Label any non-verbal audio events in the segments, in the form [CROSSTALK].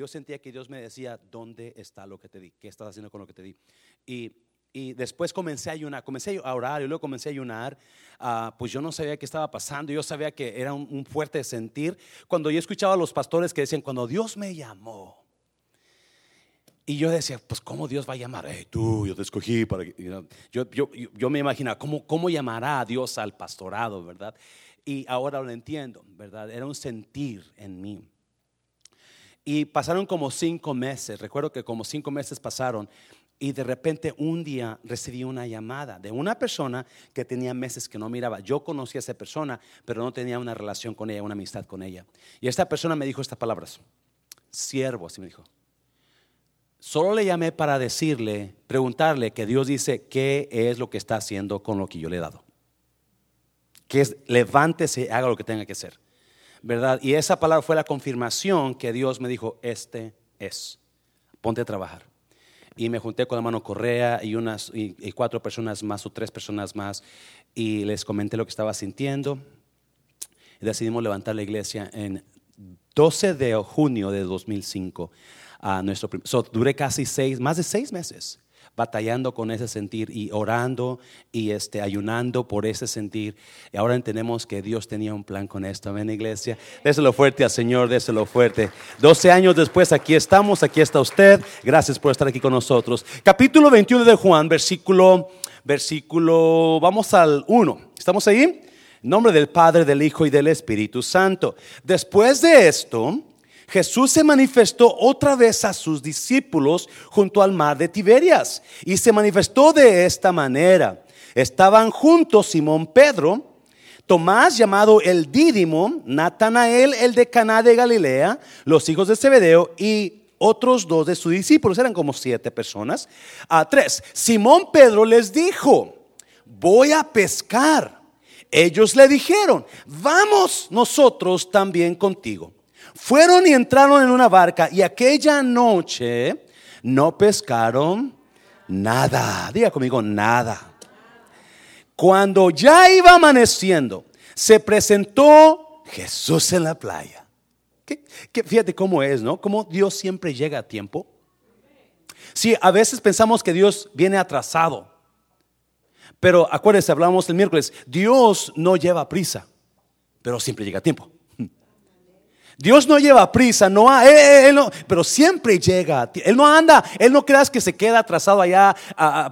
yo sentía que Dios me decía, ¿dónde está lo que te di? ¿Qué estás haciendo con lo que te di? Y, y después comencé a ayunar, comencé a orar y luego comencé a ayunar. Ah, pues yo no sabía qué estaba pasando, yo sabía que era un, fuerte sentir. Cuando yo escuchaba a los pastores que decían, cuando Dios me llamó, y yo decía, pues ¿cómo Dios va a llamar? Hey, tú, yo te escogí para yo, yo, yo, me imaginaba, ¿cómo, ¿cómo llamará a Dios al pastorado, verdad? Y ahora lo entiendo, ¿verdad? Era un sentir en mí. Y pasaron como cinco meses, recuerdo que como cinco meses pasaron y de repente un día recibí una llamada de una persona que tenía meses que no miraba. Yo conocía a esa persona, pero no tenía una relación con ella, una amistad con ella. Y esta persona me dijo estas palabras, siervo, así me dijo Solo le llamé para decirle, preguntarle que Dios dice qué es lo que está haciendo con lo que yo le he dado. Que es levántese, haga lo que tenga que hacer. ¿Verdad? Y esa palabra fue la confirmación que Dios me dijo, este es. Ponte a trabajar. Y me junté con la mano Correa y unas y cuatro personas más o tres personas más y les comenté lo que estaba sintiendo. Y decidimos levantar la iglesia en 12 de junio de 2005 a nuestro so, duré casi seis, más de seis meses batallando con ese sentir y orando y este, ayunando por ese sentir. Y ahora entendemos que Dios tenía un plan con esto. Amén, iglesia. Déselo fuerte al Señor, déselo fuerte. 12 años después, aquí estamos, aquí está usted. Gracias por estar aquí con nosotros. Capítulo 21 de Juan, versículo, versículo, vamos al 1. ¿Estamos ahí? Nombre del Padre, del Hijo y del Espíritu Santo. Después de esto, Jesús se manifestó otra vez a sus discípulos junto al mar de Tiberias y se manifestó de esta manera. Estaban juntos Simón Pedro, Tomás llamado el Dídimo, Natanael el de Caná de Galilea, los hijos de Zebedeo y otros dos de sus discípulos, eran como siete personas. A tres, Simón Pedro les dijo, voy a pescar. Ellos le dijeron, vamos nosotros también contigo. Fueron y entraron en una barca y aquella noche no pescaron nada. Diga conmigo, nada. Cuando ya iba amaneciendo, se presentó Jesús en la playa. fíjate cómo es, ¿no? Cómo Dios siempre llega a tiempo. Sí, a veces pensamos que Dios viene atrasado. Pero acuérdense, hablamos el miércoles, Dios no lleva prisa, pero siempre llega a tiempo. Dios no lleva prisa, no, él, no, pero siempre llega. Él no anda, Él no creas que se queda atrasado allá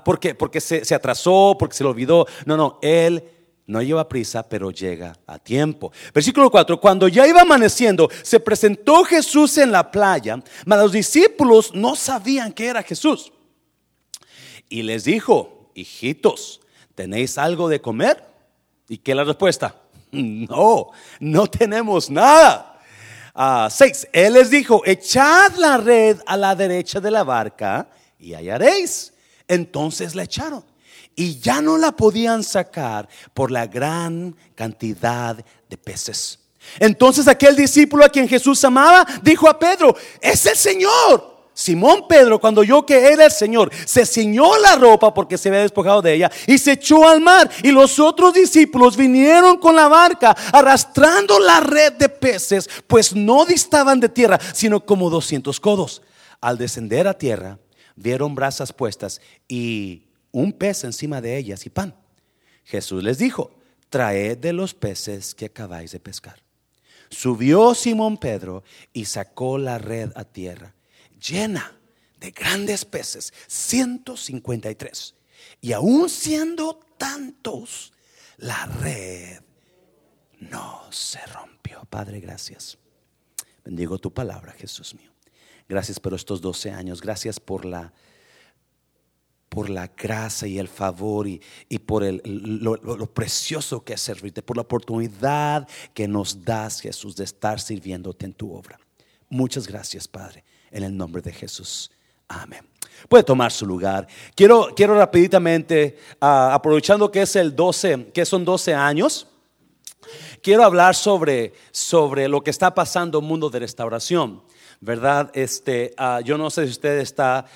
porque, porque se, se atrasó, porque se lo olvidó. No, no, Él no lleva prisa, pero llega a tiempo. Versículo 4, cuando ya iba amaneciendo, se presentó Jesús en la playa, mas los discípulos no sabían que era Jesús. Y les dijo, hijitos, ¿tenéis algo de comer? ¿Y qué la respuesta? [LAUGHS] No, no tenemos nada. 6. Él les dijo, echad la red a la derecha de la barca y hallaréis. Entonces la echaron y ya no la podían sacar por la gran cantidad de peces. Entonces aquel discípulo a quien Jesús amaba dijo a Pedro, es el Señor. Simón Pedro, cuando oyó que era el Señor, se ciñó la ropa porque se había despojado de ella y se echó al mar. Y los otros discípulos vinieron con la barca arrastrando la red de peces, pues no distaban de tierra, sino como 200 codos. Al descender a tierra, vieron brasas puestas y un pez encima de ellas y pan. Jesús les dijo, traed de los peces que acabáis de pescar. Subió Simón Pedro y sacó la red a tierra llena de grandes peces, 153. Y aún siendo tantos, la red no se rompió. Padre, gracias. Bendigo tu palabra, Jesús mío. Gracias por estos 12 años. Gracias por la por la gracia y el favor y, por el, lo, lo, precioso que es servirte, por la oportunidad que nos das, Jesús, de estar sirviéndote en tu obra. Muchas gracias, Padre en el nombre de Jesús. Amén. Puede tomar su lugar. Quiero, quiero ah, aprovechando que es el 12, que son 12 años, quiero hablar sobre, sobre lo que está pasando en el mundo de restauración. ¿Verdad? Este, ah, yo no sé si usted está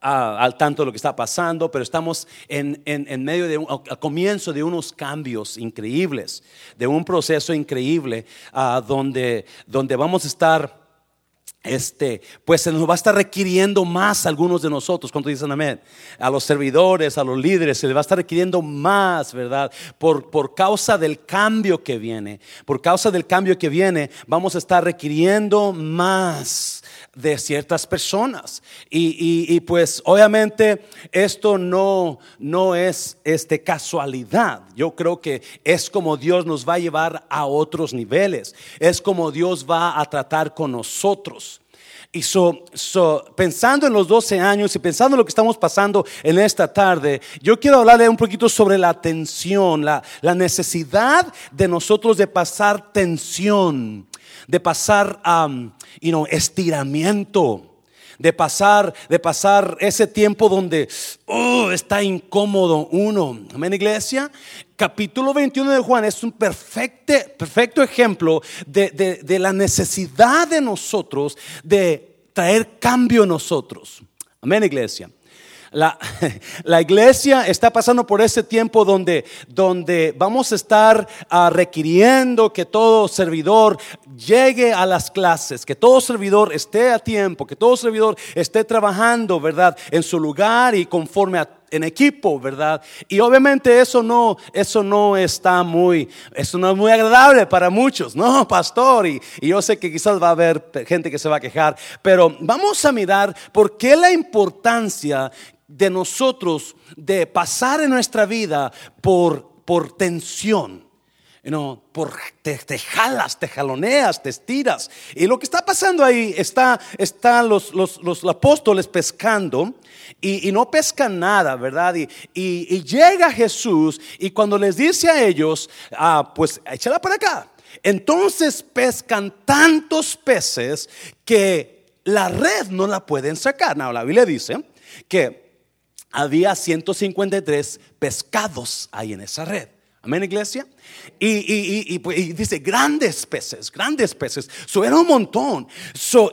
ah, al tanto de lo que está pasando, pero estamos en, en, medio de un, comienzo de unos cambios increíbles, de un proceso increíble donde, donde vamos a estar este, pues se nos va a estar requiriendo más a algunos de nosotros, cuando dicen amén, a los servidores, a los líderes, se les va a estar requiriendo más, ¿verdad? Por, por causa del cambio que viene, por causa del cambio que viene, vamos a estar requiriendo más de ciertas personas. Y, y, pues obviamente esto no, no es este, casualidad. Yo creo que es como Dios nos va a llevar a otros niveles. Es como Dios va a tratar con nosotros. Y so, pensando en los 12 años y pensando en lo que estamos pasando en esta tarde, yo quiero hablarle un poquito sobre la tensión, la, la necesidad de nosotros de pasar tensión, de pasar um, you know, estiramiento de pasar, de pasar ese tiempo donde oh, está incómodo uno. Amén, iglesia. Capítulo 21 de Juan es un perfecto, perfecto ejemplo de, de la necesidad de nosotros de traer cambio en nosotros. Amén, iglesia. La, [LAUGHS] la, iglesia está pasando por ese tiempo donde, donde vamos a estar uh, requiriendo que todo servidor llegue a las clases, que todo servidor esté a tiempo, que todo servidor esté trabajando, ¿verdad? En su lugar y conforme a en equipo, ¿verdad? Y obviamente eso no, eso no está muy, eso no es muy agradable para muchos, ¿no, [LAUGHS] pastor? Y, y, yo sé que quizás va a haber gente que se va a quejar, pero vamos a mirar por qué la importancia de nosotros de pasar en nuestra vida por, por tensión. You por te, jalas, te jaloneas, te estiras. Y lo que está pasando ahí está, están los, los, apóstoles pescando y, no pescan nada, ¿verdad? Y, y, llega Jesús y cuando les dice a ellos, ah, pues échala para acá. Entonces pescan tantos peces que la red no la pueden sacar. No, la Biblia dice que había 153 pescados ahí en esa red. Amén, iglesia. Y, pues, dice grandes peces, grandes peces. Eso era un montón.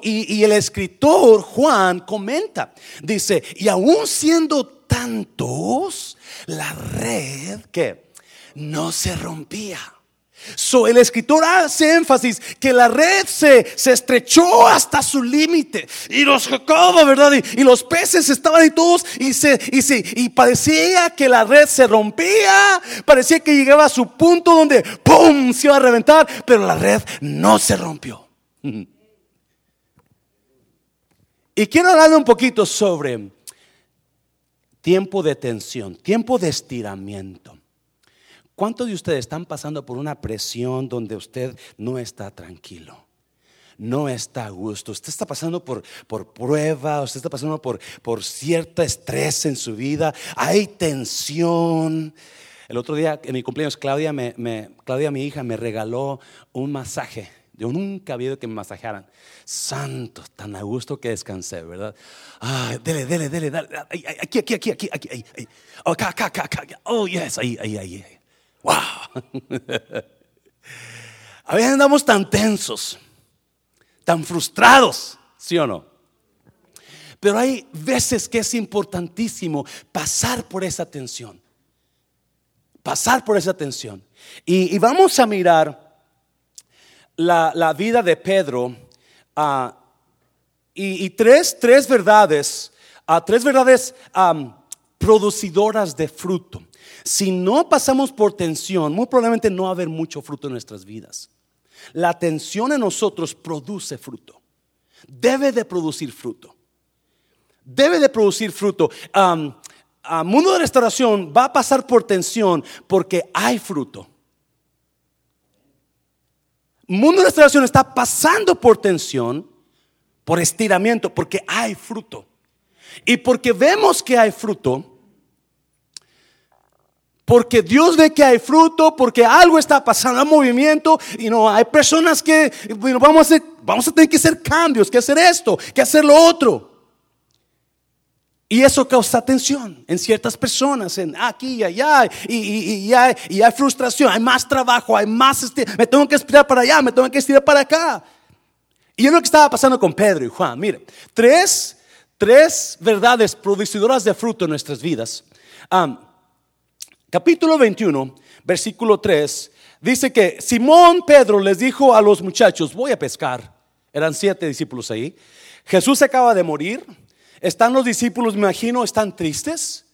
y, el escritor Juan comenta, dice, y aún siendo tantos, la red que no se rompía. So, el escritor hace énfasis que la red se, se estrechó hasta su límite y los Jacobo, ¿verdad? Y, los peces estaban ahí todos y, se, y, se, y parecía que la red se rompía, parecía que llegaba a su punto donde ¡pum! se iba a reventar, pero la red no se rompió. [LAUGHS] Y quiero hablarle un poquito sobre tiempo de tensión, tiempo de estiramiento. ¿Cuántos de ustedes están pasando por una presión donde usted no está tranquilo? No está a gusto. Usted está pasando por, por prueba, usted está pasando por, por cierto estrés en su vida. Hay tensión. El otro día, en mi cumpleaños, Claudia, me, Claudia mi hija, me regaló un masaje. Yo nunca había que me masajearan. Santo, tan a gusto que descansé, ¿verdad? Ay, dele, dele, dele, dale. Aquí, aquí, aquí, aquí, aquí. Oh. Oh, yes, ahí, ahí, ahí. ¡Wow! [LAUGHS] A veces andamos tan tensos, tan frustrados, ¿sí o no? Pero hay veces que es importantísimo pasar por esa tensión. Pasar por esa tensión. Y, vamos a mirar la, vida de Pedro uh, y, tres, tres verdades, uh, tres verdades producidoras de fruto. Si no pasamos por tensión, muy probablemente no va a haber mucho fruto en nuestras vidas. La tensión en nosotros produce fruto. Debe de producir fruto. Debe de producir fruto. Mundo de restauración va a pasar por tensión porque hay fruto. Mundo de restauración está pasando por tensión, por estiramiento, porque hay fruto. Y porque vemos que hay fruto, porque Dios ve que hay fruto, porque algo está pasando, hay movimiento, y no hay personas que vamos, a tener que hacer cambios, que hacer esto, que hacer lo otro. Y eso causa tensión en ciertas personas, en aquí y allá, y, hay, y hay, frustración, hay más trabajo, hay más, este, me tengo que estirar para allá, me tengo que estirar para acá. Y es lo que estaba pasando con Pedro y Juan. Mire, tres, tres verdades producidoras de fruto en nuestras vidas capítulo 21, versículo 3, dice que Simón Pedro les dijo a los muchachos, voy a pescar. eran siete discípulos ahí. Jesús acaba de morir. Están los discípulos, me imagino, están tristes.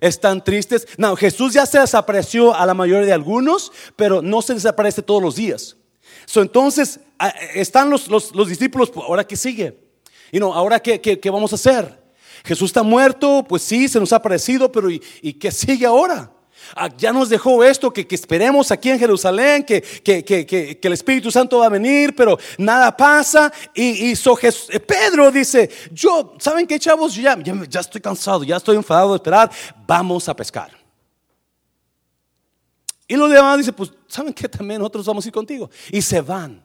Están tristes. No, Jesús ya se desapareció a la mayoría de algunos, pero no se desaparece todos los días. entonces, están los, los, discípulos, pues, ¿ahora qué sigue? Y no, ¿ahora qué, qué, vamos a hacer? Jesús está muerto, pues sí, se nos ha aparecido, pero ¿y, y qué sigue ahora? Ah, ya nos dejó esto, que, esperemos aquí en Jerusalén, que, que, el Espíritu Santo va a venir, pero nada pasa. Y, y eh, Pedro dice, yo, ¿saben qué chavos? ya, ya, estoy cansado, ya estoy enfadado de esperar, vamos a pescar. Y los demás dicen, pues, ¿saben qué? También nosotros vamos a ir contigo. Y se van.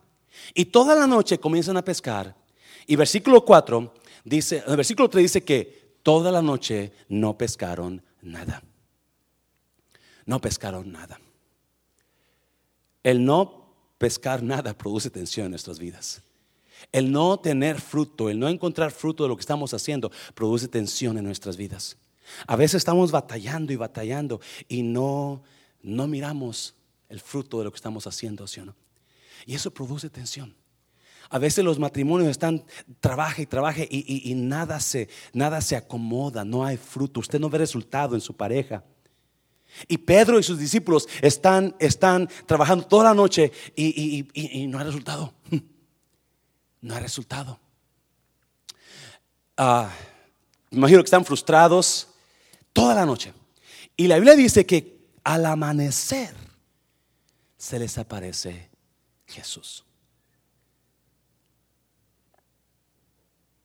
Y toda la noche comienzan a pescar. Y versículo 4 dice, el versículo 3 dice que toda la noche no pescaron nada no pescaron nada. El no pescar nada produce tensión en nuestras vidas. El no tener fruto, el no encontrar fruto de lo que estamos haciendo, produce tensión en nuestras vidas. A veces estamos batallando y batallando y no, no miramos el fruto de lo que estamos haciendo, ¿sí o no? Y eso produce tensión. A veces los matrimonios están, trabaja y trabaja y, y, nada, se, nada se acomoda, no hay fruto, usted no ve resultado en su pareja. Y Pedro y sus discípulos están, están trabajando toda la noche y, no hay resultado. [LAUGHS] No hay resultado. Ah, imagino que están frustrados toda la noche. Y la Biblia dice que al amanecer se les aparece Jesús.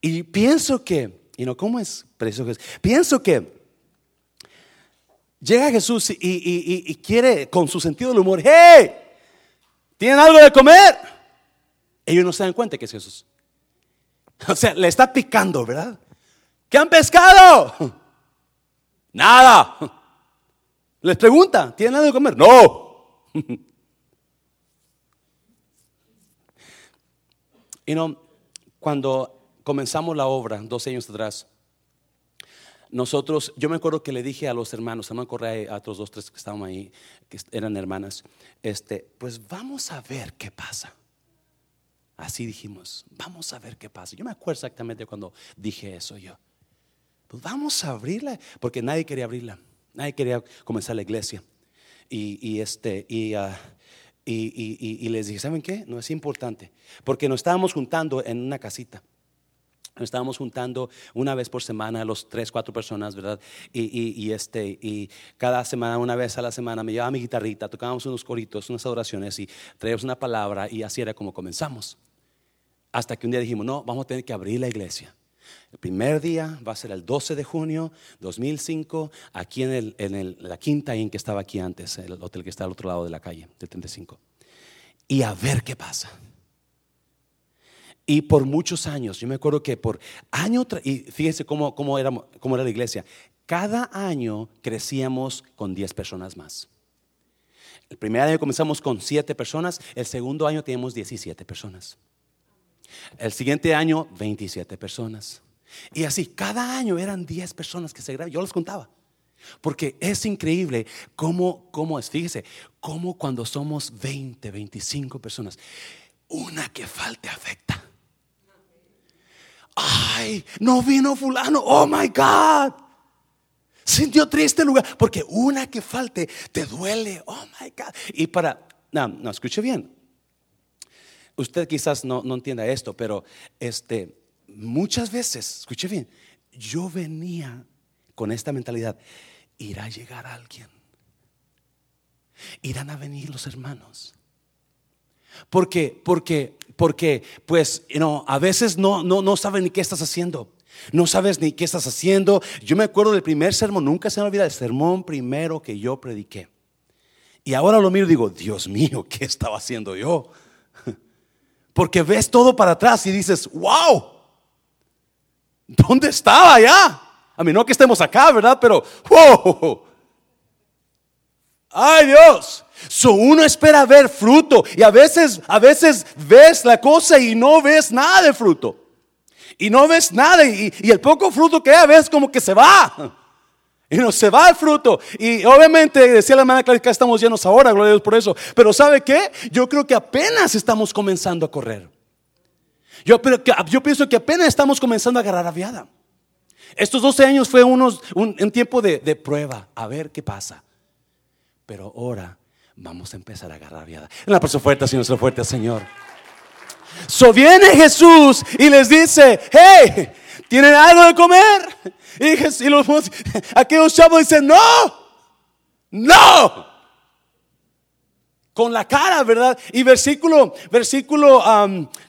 Y pienso que, y no, ¿cómo es precioso Pienso que Llega Jesús y, quiere con su sentido del humor, hey, ¿tienen algo de comer? Ellos no se dan cuenta que es Jesús. [LAUGHS] O sea, le está picando, ¿verdad? ¿Qué han pescado? [LAUGHS] Nada. [LAUGHS] Les pregunta, ¿tienen algo de comer? No. Y no, cuando comenzamos la obra, 12 años atrás, nosotros, yo me acuerdo que le dije a los hermanos, a Correa a otros dos, tres que estaban ahí, que eran hermanas, este, pues vamos a ver qué pasa. Así dijimos, vamos a ver qué pasa. Yo me acuerdo exactamente cuando dije eso yo. Pues vamos a abrirla, porque nadie quería abrirla, nadie quería comenzar la iglesia. Y, este, ah, y, y les dije, ¿saben qué? No es importante, porque nos estábamos juntando en una casita. Estábamos juntando una vez por semana, los tres, cuatro personas, ¿verdad? Y, este, y cada semana, una vez a la semana, me llevaba mi guitarrita, tocábamos unos coritos, unas adoraciones y traíamos una palabra y así era como comenzamos. Hasta que un día dijimos, no, vamos a tener que abrir la iglesia. El primer día va a ser el 12 de junio 2005, aquí en, el, en la quinta en que estaba aquí antes, el hotel que está al otro lado de la calle, del 35. Y a ver qué pasa. Y por muchos años, yo me acuerdo que por año, y fíjense cómo, cómo, era, cómo era la iglesia, cada año crecíamos con 10 personas más. El primer año comenzamos con 7 personas, el segundo año teníamos 17 personas. El siguiente año, 27 personas. Y así, cada año eran 10 personas que se grababan. Yo los contaba. Porque es increíble cómo, cómo es, fíjese, cómo cuando somos 20, 25 personas, una que falte afecta ay, no vino fulano, oh my God. Sintió triste el lugar, porque una que falte te duele, oh my God. Y para, no, no, escuche bien. Usted quizás no, no entienda esto, pero este, muchas veces, escuche bien, yo venía con esta mentalidad, irá a llegar alguien, irán a venir los hermanos. Porque, porque, porque, pues, you a veces no, no, no saben ni qué estás haciendo. No sabes ni qué estás haciendo. Yo me acuerdo del primer sermón, nunca se me olvida el sermón primero que yo prediqué. Y ahora lo miro y digo, Dios mío, ¿qué estaba haciendo yo? [LAUGHS] Porque ves todo para atrás y dices, wow, ¿dónde estaba ya? A mí no que estemos acá, ¿verdad? Pero, [LAUGHS] wow, ay Dios. So uno espera ver fruto y a veces, a veces ves la cosa y no ves nada de fruto. Y no ves nada y, el poco fruto que hay, ves como que se va. Y no se va el fruto. Y obviamente, decía la hermana que estamos llenos ahora, gloria a Dios por eso. Pero ¿sabe qué? Yo creo que apenas estamos comenzando a correr. Yo, pero, yo pienso que apenas estamos comenzando a agarrar aviada. Estos 12 años fue unos, un, tiempo de, prueba, a ver qué pasa. Pero ahora vamos a empezar a agarrar aviada. En la persona fuerte, Señor, se fuerte, Señor. So viene Jesús y les dice, hey, ¿tienen algo de comer? Y, los, [LAUGHS] aquellos chavos dicen, no, no con la cara, ¿verdad? Y versículo, versículo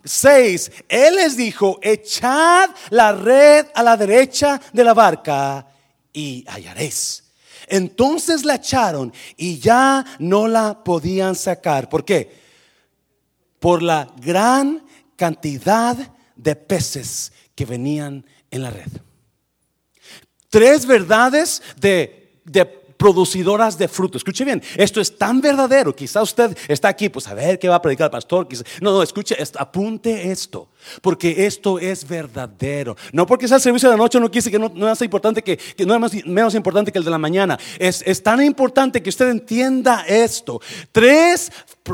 6, Él les dijo, echad la red a la derecha de la barca y hallaréis. Entonces la echaron y ya no la podían sacar. ¿Por qué? Por la gran cantidad de peces que venían en la red. Tres verdades de, de producidoras de fruto. Escuche bien, esto es tan verdadero. Quizá usted está aquí, pues a ver qué va a predicar el pastor. no, no, escuche, apunte esto, porque esto es verdadero. No porque sea el servicio de la noche, no quiere que no, no es importante que, no es menos importante que el de la mañana. Es, es tan importante que usted entienda esto. Tres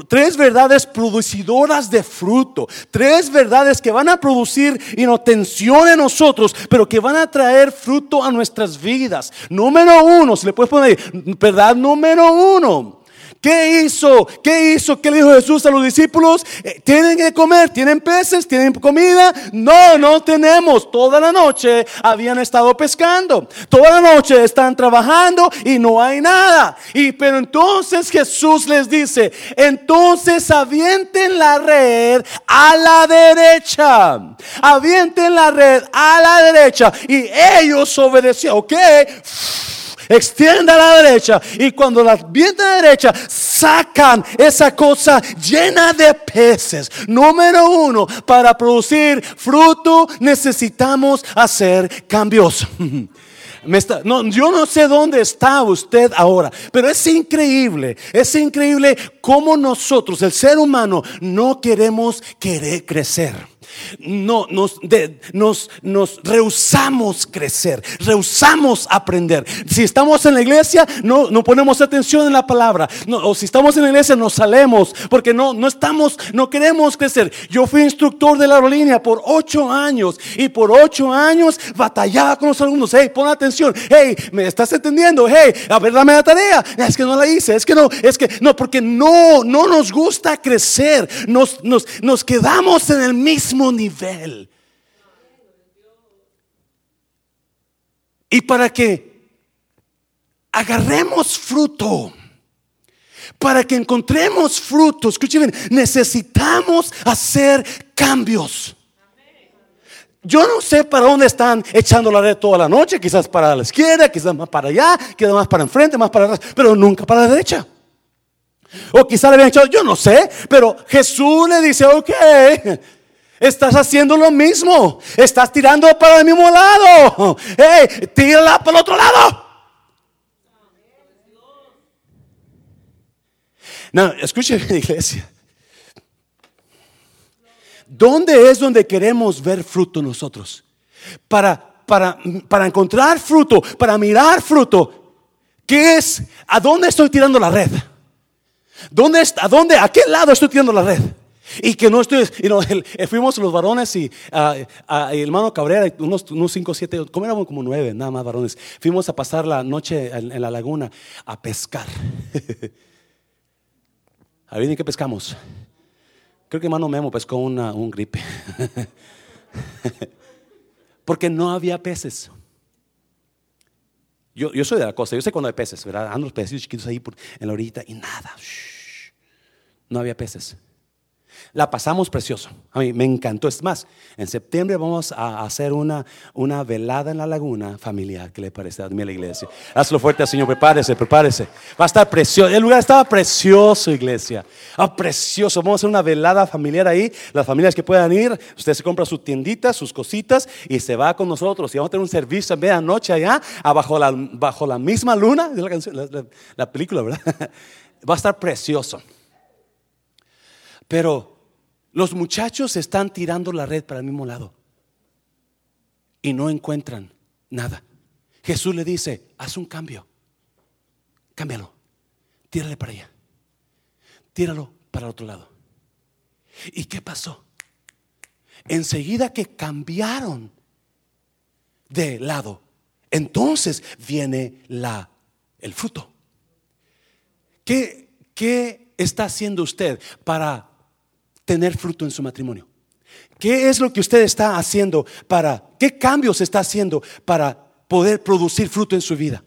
Tres verdades producidoras de fruto. Tres verdades que van a producir tensión en nosotros, pero que van a traer fruto a nuestras vidas. Número uno, si le puedes poner, verdad número uno. ¿Qué hizo? ¿Qué hizo? ¿Qué le dijo Jesús a los discípulos? Eh, ¿Tienen que comer? ¿Tienen peces? ¿Tienen comida? No, no tenemos. Toda la noche habían estado pescando. Toda la noche están trabajando y no hay nada. Y pero entonces Jesús les dice, entonces avienten la red a la derecha. Avienten la red a la derecha. Y ellos obedecieron. Ok extienda a la derecha y cuando la viene a la derecha sacan esa cosa llena de peces. Número uno, para producir fruto necesitamos hacer cambios. [LAUGHS] no, yo no sé dónde está usted ahora, pero es increíble, es increíble cómo nosotros, el ser humano, no queremos querer crecer no, nos, nos, nos rehusamos crecer, rehusamos aprender. Si estamos en la iglesia, no, no ponemos atención en la palabra. o si estamos en la iglesia, nos salemos porque no, no estamos, no queremos crecer. Yo fui instructor de la aerolínea por ocho años y por ocho años batallaba con los alumnos. Hey, pon atención. Hey, ¿me estás entendiendo? Hey, a ver, dame la tarea. Es que no la hice. Es que no, es que no, porque no, no nos gusta crecer. Nos, nos, nos quedamos en el mismo nivel. Y para que agarremos fruto, para que encontremos fruto, escuchen necesitamos hacer cambios. Yo no sé para dónde están echando la red toda la noche, quizás para la izquierda, quizás más para allá, quizás más para enfrente, más para atrás, pero nunca para la derecha. O quizás le habían echado, yo no sé, pero Jesús le dice, ok, Estás haciendo lo mismo. Estás tirando para el mismo lado. Hey, tírala para el otro lado. No, escuchen, [LAUGHS] iglesia. ¿Dónde es donde queremos ver fruto nosotros? Para, para, para encontrar fruto, para mirar fruto. ¿Qué es? ¿A dónde estoy tirando la red? ¿Dónde, ¿A dónde? ¿A qué lado estoy tirando la red? Y que no estoy, eh, fuimos los varones y uh, el hermano Cabrera, unos, unos cinco, siete, como éramos como nueve, nada más varones, fuimos a pasar la noche en, la laguna a pescar. [LAUGHS] ¿Adivinen qué pescamos? Creo que hermano Memo pescó una, un gripe. [LAUGHS] Porque no había peces. Yo, yo, soy de la costa, yo sé cuando hay peces, ¿verdad? Ando los peces chiquitos ahí en la orilla y nada. no había peces. La pasamos precioso. A mí me encantó. Es más, en septiembre vamos a hacer una, una velada en la laguna familiar. ¿Qué le parece? a la iglesia. Hazlo fuerte, Señor. Prepárese, prepárese. Va a estar precioso. El lugar estaba precioso, iglesia. Ah, precioso. Vamos a hacer una velada familiar ahí. Las familias que puedan ir, usted se compra sus tienditas, sus cositas y se va con nosotros. Y vamos a tener un servicio a medianoche allá, la, bajo la misma luna. la película, ¿verdad? [LAUGHS] Va a estar precioso. Pero los muchachos están tirando la red para el mismo lado y no encuentran nada. Jesús le dice, haz un cambio, cámbialo, tírale para allá, tíralo para el otro lado. ¿Y qué pasó? enseguida que cambiaron de lado, entonces viene la, el fruto. ¿Qué, ¿Qué está haciendo usted para tener fruto en su matrimonio? ¿Qué es lo que usted está haciendo para, qué cambios está haciendo para poder producir fruto en su vida?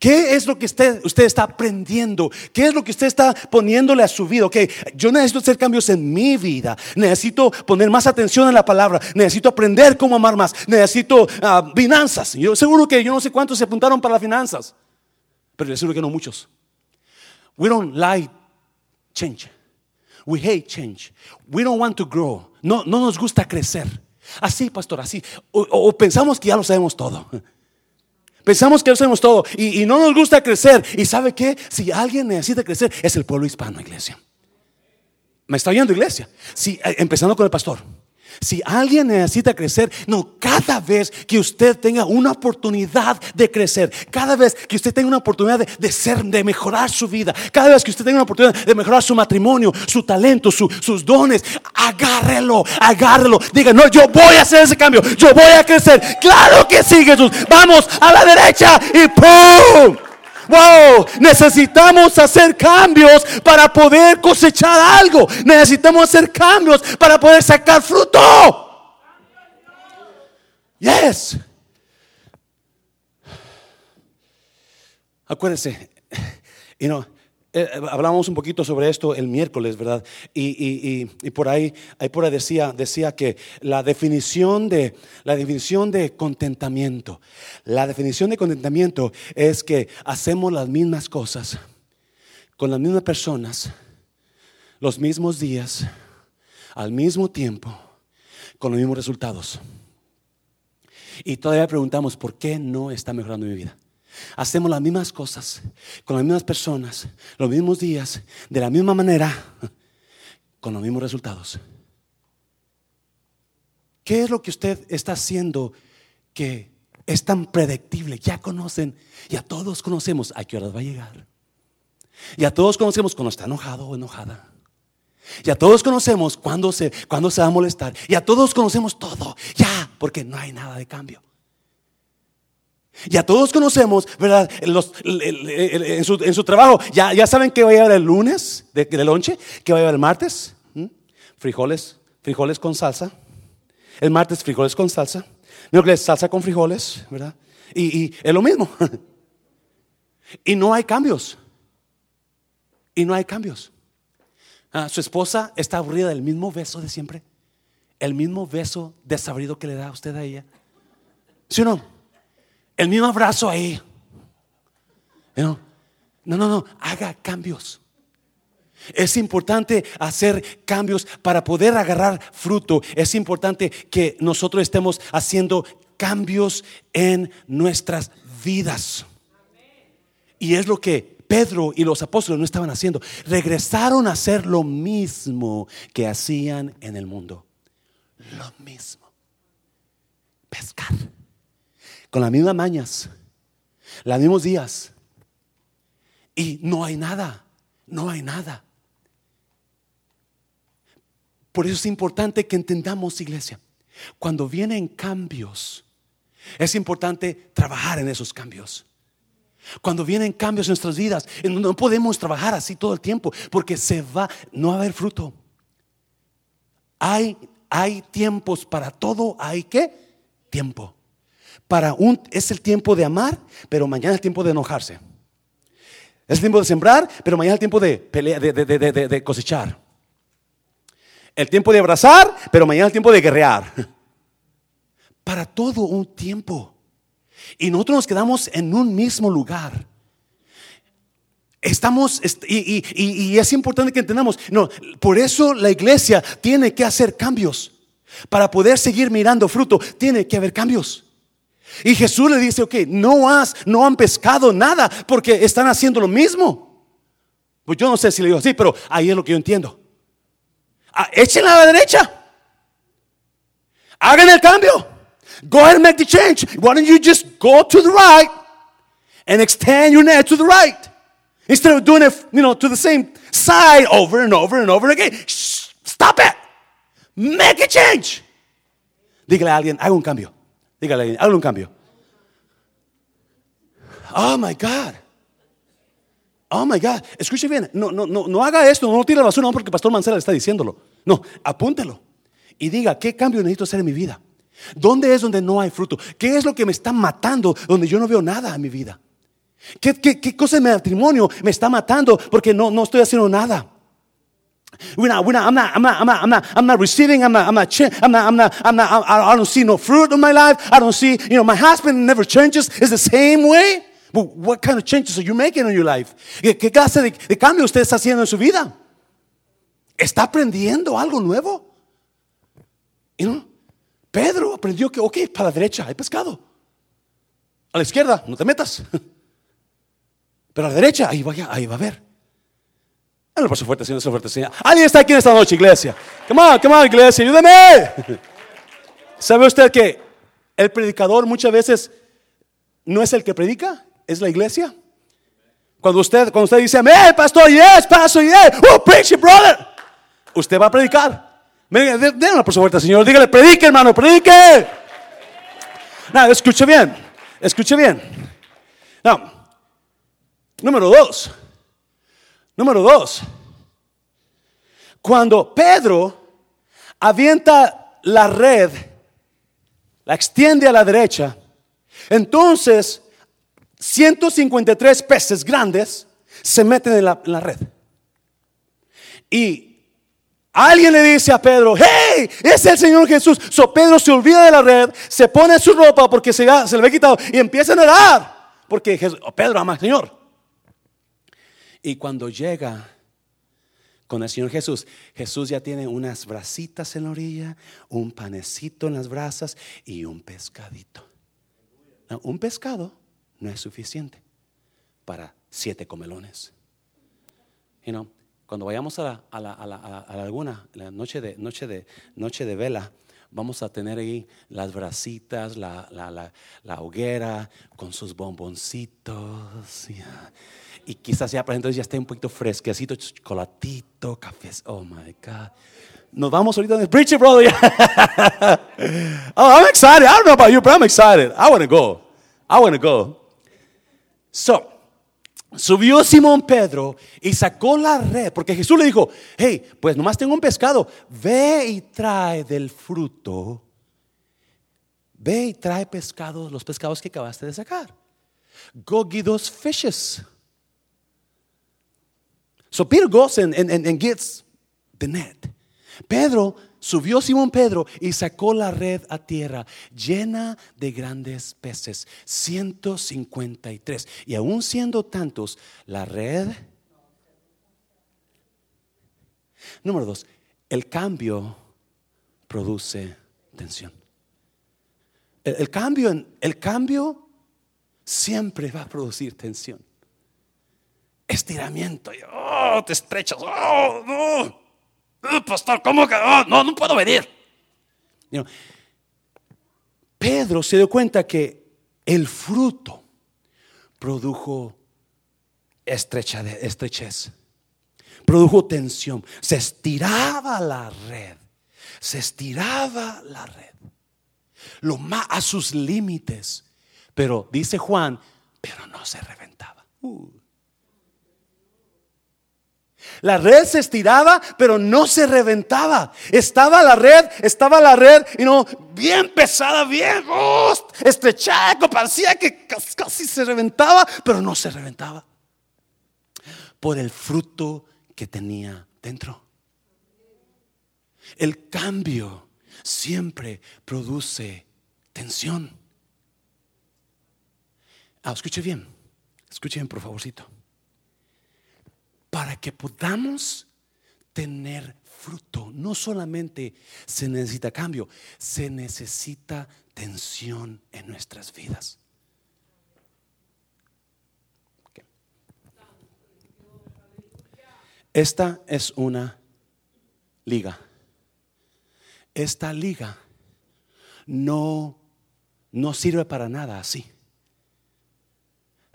¿Qué es lo que usted, usted, está aprendiendo? ¿Qué es lo que usted está poniéndole a su vida? Ok, yo necesito hacer cambios en mi vida. Necesito poner más atención en la palabra. Necesito aprender cómo amar más. Necesito ah, finanzas. Yo seguro que yo no sé cuántos se apuntaron para las finanzas. Pero yo seguro que no muchos. We don't like change. We hate change. We don't want to grow. No, no nos gusta crecer. Así, pastor, así. o pensamos que ya lo sabemos todo. Pensamos que lo sabemos todo y, no nos gusta crecer. ¿Y sabe qué? Si alguien necesita crecer, es el pueblo hispano, iglesia. ¿Me está oyendo, iglesia? Sí, eh, empezando con el pastor. Si alguien necesita crecer, no, cada vez que usted tenga una oportunidad de crecer, cada vez que usted tenga una oportunidad de, ser, de mejorar su vida, cada vez que usted tenga una oportunidad de mejorar su matrimonio, su talento, sus dones, agárrelo, agárrelo. Diga, no, yo voy a hacer ese cambio, yo voy a crecer. Claro que sí, Jesús. Vamos a la derecha y ¡pum! Wow, necesitamos hacer cambios para poder cosechar algo. Necesitamos hacer cambios para poder sacar fruto. Yes. Acuérdense, you know, eh, eh, hablamos un poquito sobre esto el miércoles, ¿verdad? Y, por ahí, ahí por ahí decía, decía que la definición de la definición de contentamiento, la definición de contentamiento es que hacemos las mismas cosas con las mismas personas, los mismos días, al mismo tiempo, con los mismos resultados. Y todavía preguntamos, ¿por qué no está mejorando mi vida? Hacemos las mismas cosas con las mismas personas, los mismos días, de la misma manera, con los mismos resultados. ¿Qué es lo que usted está haciendo que es tan predictible? Ya conocen, ya todos conocemos a qué horas va a llegar. Ya todos conocemos cuando está enojado o enojada. Ya todos conocemos cuándo se, cuándo se va a molestar. Ya todos conocemos todo. Ya, porque no hay nada de cambio. Ya todos conocemos, ¿verdad? en, su, trabajo, ya, ya saben que va a llevar el lunes de, lonche, que va a llevar el martes, frijoles, frijoles con salsa. El martes, frijoles con salsa. Miércoles, salsa con frijoles, ¿verdad? Y, es lo mismo. [LAUGHS] y no hay cambios. Y no hay cambios. Ah, su esposa está aburrida del mismo beso de siempre. El mismo beso desabrido que le da a usted a ella. ¿Sí o no? El mismo abrazo ahí. No, no, no, haga cambios. Es importante hacer cambios para poder agarrar fruto. Es importante que nosotros estemos haciendo cambios en nuestras vidas. Y es lo que Pedro y los apóstoles no estaban haciendo. Regresaron a hacer lo mismo que hacían en el mundo. Lo mismo. Pescar con las mismas mañas, los mismos días. Y no hay nada, no hay nada. Por eso es importante que entendamos, iglesia, cuando vienen cambios, es importante trabajar en esos cambios. Cuando vienen cambios en nuestras vidas, no podemos trabajar así todo el tiempo porque se va, no va a haber fruto. Hay, hay tiempos para todo, hay que tiempo. Para un es el tiempo de amar, pero mañana es el tiempo de enojarse. Es el tiempo de sembrar, pero mañana es el tiempo de, pelear, de, cosechar. El tiempo de abrazar, pero mañana es el tiempo de guerrear. [LAUGHS] Para todo un tiempo. Y nosotros nos quedamos en un mismo lugar. Estamos, y, y, es importante que entendamos, no, por eso la iglesia tiene que hacer cambios. Para poder seguir mirando fruto, tiene que haber cambios. Y Jesús le dice, ok, no, has, no han pescado nada porque están haciendo lo mismo. Pues yo no sé si le digo así, pero ahí es lo que yo entiendo. Ah, a la derecha. Hagan el cambio. Go ahead and make the change. Why don't you just go to the right and extend your net to the right? Instead of doing it, you know, to the same side over and over and over again. stop it. Make a change. Dígale a alguien, haga un cambio. Dígale haga un cambio. Oh my God. Oh my God. Escuche bien. No, no, no, no haga esto. No tire la basura no porque pastor Mancera le está diciéndolo. No, apúntelo. Y diga, ¿qué cambio necesito hacer en mi vida? ¿Dónde es donde no hay fruto? ¿Qué es lo que me está matando donde yo no veo nada en mi vida? ¿Qué, qué, qué cosa en mi matrimonio me está matando porque no, no estoy haciendo nada? We're not, I'm not, receiving, I'm not, I'm I'm not, I don't see no fruit in my life. I don't see, you know, my husband never changes. It's the same way. But what kind of changes are you making in your life? ¿Qué, clase de, cambio usted está haciendo en su vida? ¿Está aprendiendo algo nuevo? You know? Pedro aprendió que, ok, para la derecha hay pescado. A la izquierda, no te metas. [LAUGHS] Pero a la derecha, ahí va, ahí va a haber. Alguien está aquí en esta noche, iglesia. Come on, come on, iglesia, ayúdame. [LAUGHS] ¿Sabe usted que el predicador muchas veces no es el que predica? Es la iglesia. Cuando usted, cuando usted dice, hey, pastor, yes, pastor, yes, oh, preach brother. Usted va a predicar. Denle por su fuerte, Señor. Dígale, predique, hermano, predique. No, escuche bien, escuche bien. No, número dos. Número dos, cuando Pedro avienta la red, la extiende a la derecha, entonces 153 peces grandes se meten en la, red. Y alguien le dice a Pedro, hey, es el Señor Jesús. So Pedro se olvida de la red, se pone su ropa porque se, se le había quitado y empieza a nadar. Porque Pedro ama al Señor. Y cuando llega con el Señor Jesús, Jesús ya tiene unas brasitas en la orilla, un panecito en las brasas y un pescadito. un pescado no es suficiente para siete comelones. You cuando vayamos a la, a la, a la, a la laguna, la noche de, noche, de, noche de vela, vamos a tener ahí las brasitas, la, la hoguera con sus bomboncitos y quizás ya para entonces ya esté un poquito fresquecito, chocolatito, café. Oh my God. Nos vamos ahorita de preacher, brother. [LAUGHS] oh, I'm excited. I don't know about you, but I'm excited. I want to go. I want to go. So, subió Simón Pedro y sacó la red, porque Jesús le dijo, hey, pues nomás tengo un pescado, ve y trae del fruto, ve y trae pescado, los pescados que acabaste de sacar. Go get those fishes. So Peter goes and, and, gets the net. Pedro subió Simón Pedro y sacó la red a tierra llena de grandes peces, 153. Y aún siendo tantos, la red... Número dos, el cambio produce tensión. El, cambio, el cambio siempre va a producir tensión estiramiento. Y, oh, te estrechas. Oh. Pastor, ¿cómo que? Oh, no, no puedo venir. Pedro se dio cuenta que el fruto produjo estrechez, produjo tensión. Se estiraba la red, se estiraba la red, lo más a sus límites. Pero dice Juan, pero no se reventaba. Uh. La red se estiraba, pero no se reventaba. Estaba la red, estaba la red, y no, bien pesada, bien oh, estrechada, parecía que casi se reventaba, pero no se reventaba. Por el fruto que tenía dentro. El cambio siempre produce tensión. Ah, escuche bien, escuche bien, por favorcito para que podamos tener fruto. No solamente se necesita cambio, se necesita tensión en nuestras vidas. Esta es una liga. Esta liga no, no sirve para nada así.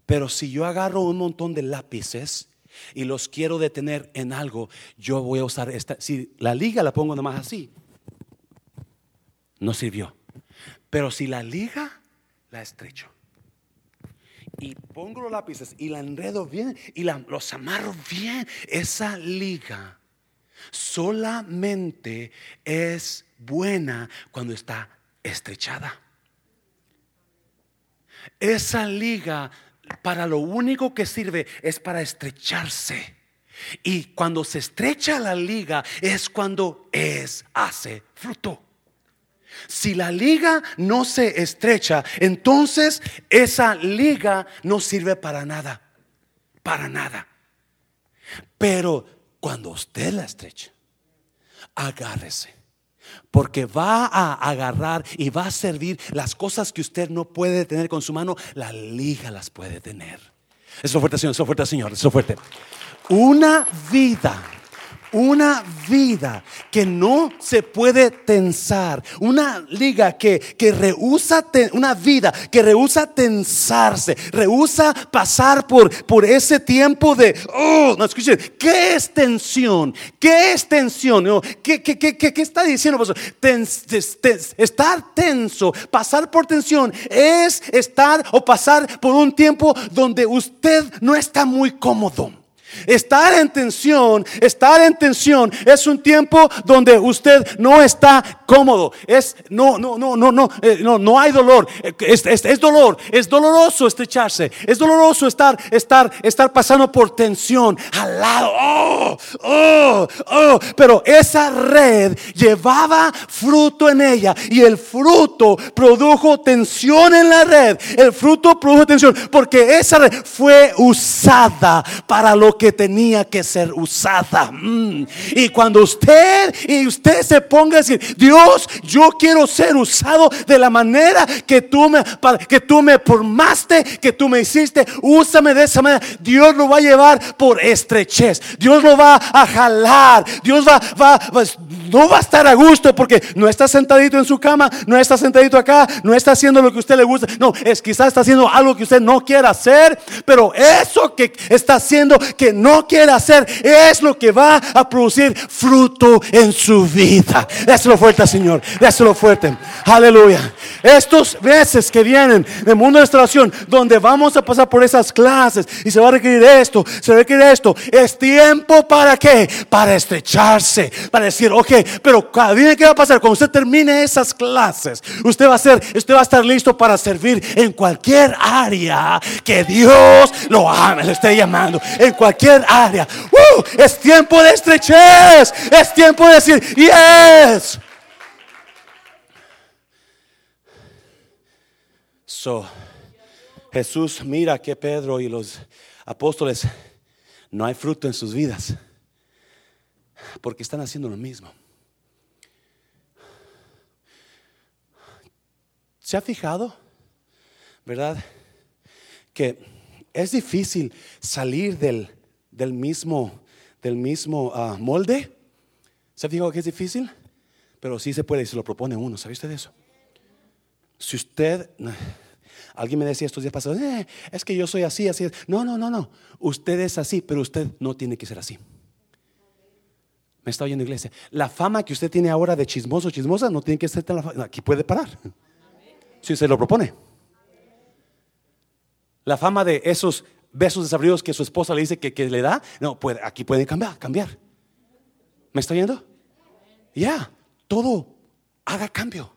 Pero si yo agarro un montón de lápices y los quiero detener en algo, yo voy a usar esta. Si la liga la pongo nomás así, no sirvió. Pero si la liga, la estrecho. Y pongo los lápices y la enredo bien y la, los amarro bien. Esa liga solamente es buena cuando está estrechada. Esa liga para lo único que sirve es para estrecharse. Y cuando se estrecha la liga es cuando es hace fruto. Si la liga no se estrecha, entonces esa liga no sirve para nada. Para nada. Pero cuando usted la estrecha, agárrese. Porque va a agarrar y va a servir las cosas que usted no puede tener con su mano, la liga las puede tener. Eso fuerte, Señor, eso fuerte, Señor, eso fuerte. Una vida una vida que no se puede tensar, una liga que, que rehúsa, una vida que rehúsa tensarse, rehúsa pasar por, por ese tiempo de, oh, no escuchen, ¿qué es tensión? ¿Qué es tensión? ¿Qué, qué, qué, qué está diciendo? estar tenso, pasar por tensión es estar o pasar por un tiempo donde usted no está muy cómodo. Estar en tensión, estar en tensión es un tiempo donde usted no está cómodo. Es no, no, no, no, no, eh, no, no hay dolor. Es, es, dolor, es doloroso estrecharse, es doloroso estar, estar, estar pasando por tensión al lado. Oh, oh, oh. Pero esa red llevaba fruto en ella y el fruto produjo tensión en la red. El fruto produjo tensión porque esa red fue usada para lo que tenía que ser usada. Mm. Y cuando usted y usted se ponga a decir, Dios, yo quiero ser usado de la manera que tú me, que tú me formaste, que tú me hiciste, úsame de esa manera. Dios lo va a llevar por estrechez. Dios lo va a jalar. Dios va, va, no va a estar a gusto porque no está sentadito en su cama, no está sentadito acá, no está haciendo lo que a usted le gusta. No, es quizás está haciendo algo que usted no quiere hacer, pero eso que está haciendo que no quiere hacer es lo que va a producir fruto en su vida. Dáselo fuerte, Señor. Dáselo fuerte. Aleluya. Estos meses que vienen del mundo de restauración, donde vamos a pasar por esas clases y se va a requerir esto, se va a requerir esto, es tiempo para qué? Para estrecharse, para decir, ok, pero ¿qué va a pasar? Cuando usted termine esas clases, usted va a ser, usted va a estar listo para servir en cualquier área que Dios lo ame, le esté llamando, en cualquier área. ¡Uh! es tiempo de estrechez. Es tiempo de decir, yes. So, Jesús mira que Pedro y los apóstoles no hay fruto en sus vidas porque están haciendo lo mismo. ¿Se ha fijado? ¿Verdad? Que es difícil salir del del mismo, del mismo ah, molde. ¿Se ha fijado que es difícil? Pero sí se puede y se lo propone uno. ¿Sabe usted eso? Si usted, alguien me decía estos días pasados, eh, es que yo soy así, así. No, no, no, no. Usted es así, pero usted no tiene que ser así. Me está oyendo iglesia. La fama que usted tiene ahora de chismoso, chismosa, no tiene que ser tan Aquí puede parar. Si se lo propone. La fama de esos besos desabridos que su esposa le dice que, le da, no, puede, aquí pueden cambiar, cambiar. ¿Me está oyendo? Ya, todo haga cambio.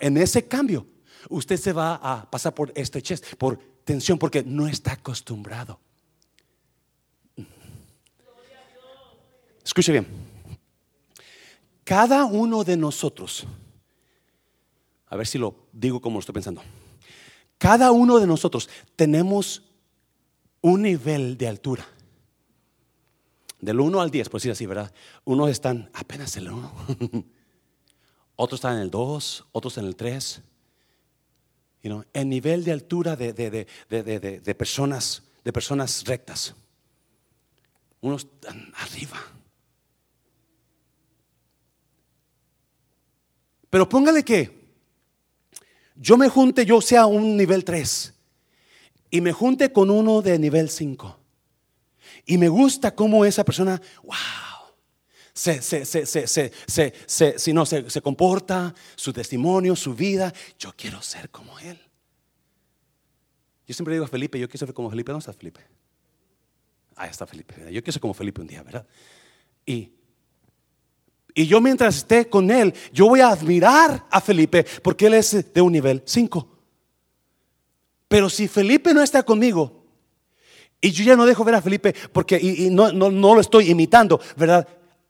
en ese cambio, usted se va a pasar por estrechez, por tensión, porque no está acostumbrado. Escuche bien. Cada uno de nosotros, a ver si lo digo como lo estoy pensando. Cada uno de nosotros tenemos un nivel de altura. Del 1 al 10, por decir así, ¿verdad? Unos están apenas en el 1, [LAUGHS] otros están en el 2, otros en el 3. You el nivel de altura de, de, personas, de personas rectas. Unos están arriba. Pero póngale que yo me junte, yo sea un nivel 3 y me junte con uno de nivel 5. Y me gusta cómo esa persona, wow, se, se, se, si no, se, comporta, su testimonio, su vida. Yo quiero ser como Él. Yo siempre digo a Felipe, yo quiero ser como Felipe. ¿Dónde está Felipe? Ahí está Felipe. Yo quiero ser como Felipe un día, ¿verdad? Y, y yo mientras esté con Él, yo voy a admirar a Felipe porque Él es de un nivel 5. Pero si Felipe no está conmigo y yo ya no dejo ver a Felipe porque y, y no, no, no lo estoy imitando, ¿verdad?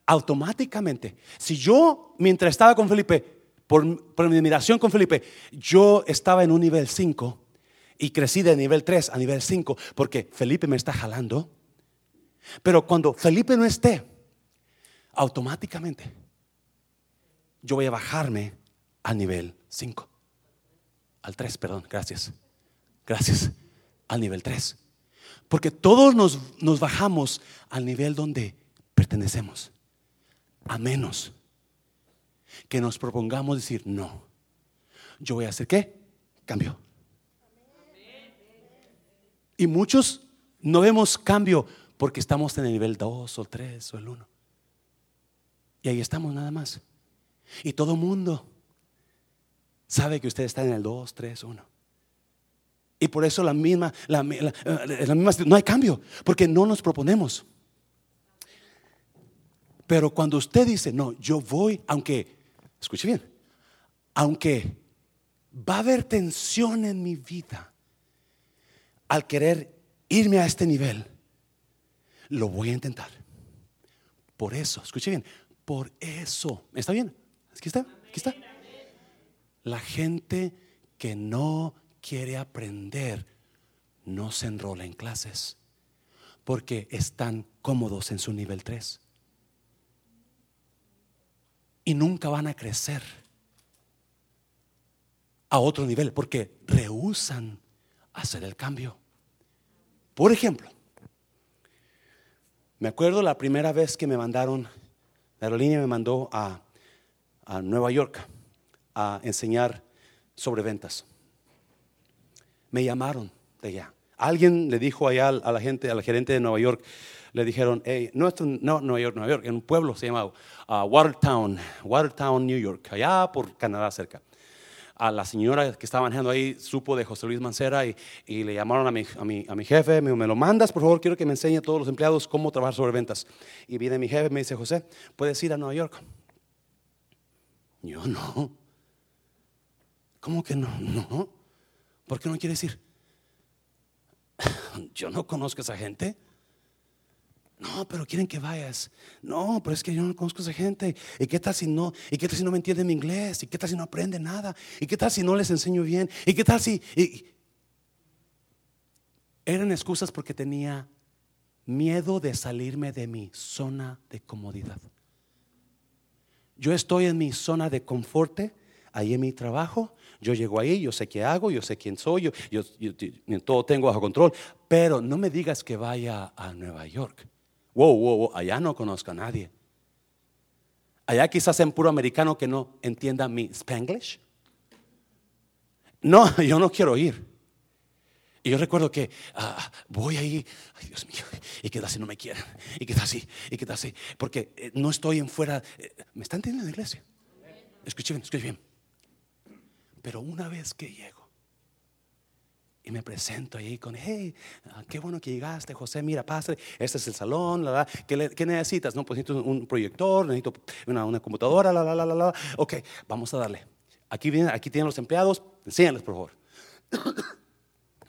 Automáticamente, si yo mientras estaba con Felipe, por, por mi admiración con Felipe, yo estaba en un nivel 5 y crecí de nivel 3 a nivel 5 porque Felipe me está jalando. Pero cuando Felipe no esté, automáticamente yo voy a bajarme al nivel 5. Al 3, perdón, gracias. Gracias. Al nivel 3. Porque todos nos, nos bajamos al nivel donde pertenecemos. A menos que nos propongamos decir, no, yo voy a hacer qué? Cambio. Y muchos no vemos cambio porque estamos en el nivel 2 o 3 o el 1. Y ahí estamos nada más. Y todo mundo sabe que usted está en el 2, 3, 1. Y por eso la misma, la- la misma, no hay cambio, porque no nos proponemos. Pero cuando usted dice, no, yo voy, aunque, escuche bien, aunque va a haber tensión en mi vida al querer irme a este nivel, lo voy a intentar. Por eso, escuche bien, por eso, ¿está bien? Aquí está, aquí está. La gente que no quiere aprender no se enrola en clases porque están cómodos en su nivel 3 y nunca van a crecer a otro nivel porque rehusan hacer el cambio. Por ejemplo, me acuerdo la primera vez que me mandaron, la aerolínea me mandó a, a Nueva York a enseñar sobre ventas. Me llamaron de allá. Alguien le dijo allá a la gente, a la gerente de Nueva York, le dijeron, hey, no, esto no Nueva York, Nueva York, en un pueblo se llama uh, Watertown, Watertown, New York, allá por Canadá cerca. A la señora que estaba manejando ahí supo de José Luis Mancera y, y le llamaron a mi, a, mi, a mi jefe, me, me lo mandas, por favor, quiero que me enseñe a todos los empleados cómo trabajar sobre ventas. Y viene mi jefe me dice, José, ¿puedes ir a Nueva York? Yo no. ¿Cómo que no? No. ¿Por qué no quieres ir? [LAUGHS] Yo no conozco a esa gente. No, pero quieren que vayas. No, pero es que yo no conozco a esa gente. ¿Y qué tal si no? ¿Y qué tal si no me entienden mi inglés? ¿Y qué tal si no aprenden nada? ¿Y qué tal si no les enseño bien? ¿Y qué tal si... Eran excusas porque tenía miedo de salirme de mi zona de comodidad. Yo estoy en mi zona de confort, ahí en mi trabajo. Yo llego ahí, yo sé qué hago, yo sé quién soy, yo- yo- yo todo tengo bajo control. Pero no me digas que vaya a Nueva York. Wow, wow, wow, allá no conozco a nadie. Allá quizás en puro americano que no entienda mi spanglish. No, [LAUGHS] yo no quiero ir. Y yo recuerdo que ah, voy ahí, ay Dios mío, y qué tal si no me quieren, y qué tal si, y qué tal si, porque eh, no estoy en fuera, eh, ¿me están entendiendo en la iglesia? Escuche bien, escuche bien. Pero una vez que llego y me presento ahí con, hey, ah, qué bueno que llegaste, José, mira, pase, este es el salón, ¿qué, necesitas? No, pues necesito un proyector, necesito una, una computadora, la, la, la, la. Ok, vamos a darle. Aquí, vienen, aquí tienen los empleados, enséñales, por favor.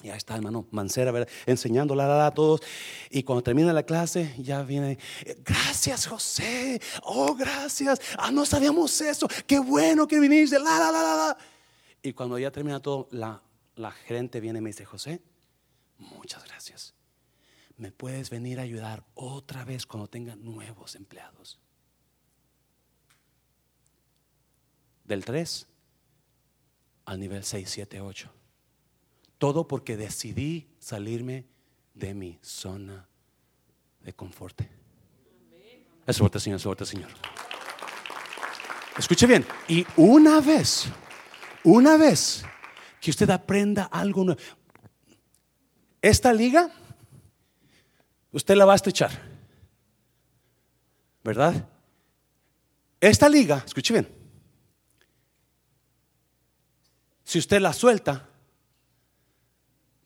Y ahí está, hermano Mancera, ¿verdad? enseñando la, la, a todos. Y cuando termina la clase, ya viene, eh, gracias José, oh gracias, ah, no sabíamos eso, qué bueno que viniste, la, la, la, la. Y cuando ya termina todo, la, la gerente viene y me dice, José, muchas gracias. ¿Me puedes venir a ayudar otra vez cuando tenga nuevos empleados? Del 3 al nivel 6, 7, 8. Todo porque decidí salirme de mi zona de confort. Es fuerte, Señor, es fuerte, Señor. Escuche bien. Y una vez, una vez que usted aprenda algo nuevo, esta liga, usted la va a estrechar, ¿verdad? Esta liga, escuche bien, si usted la suelta,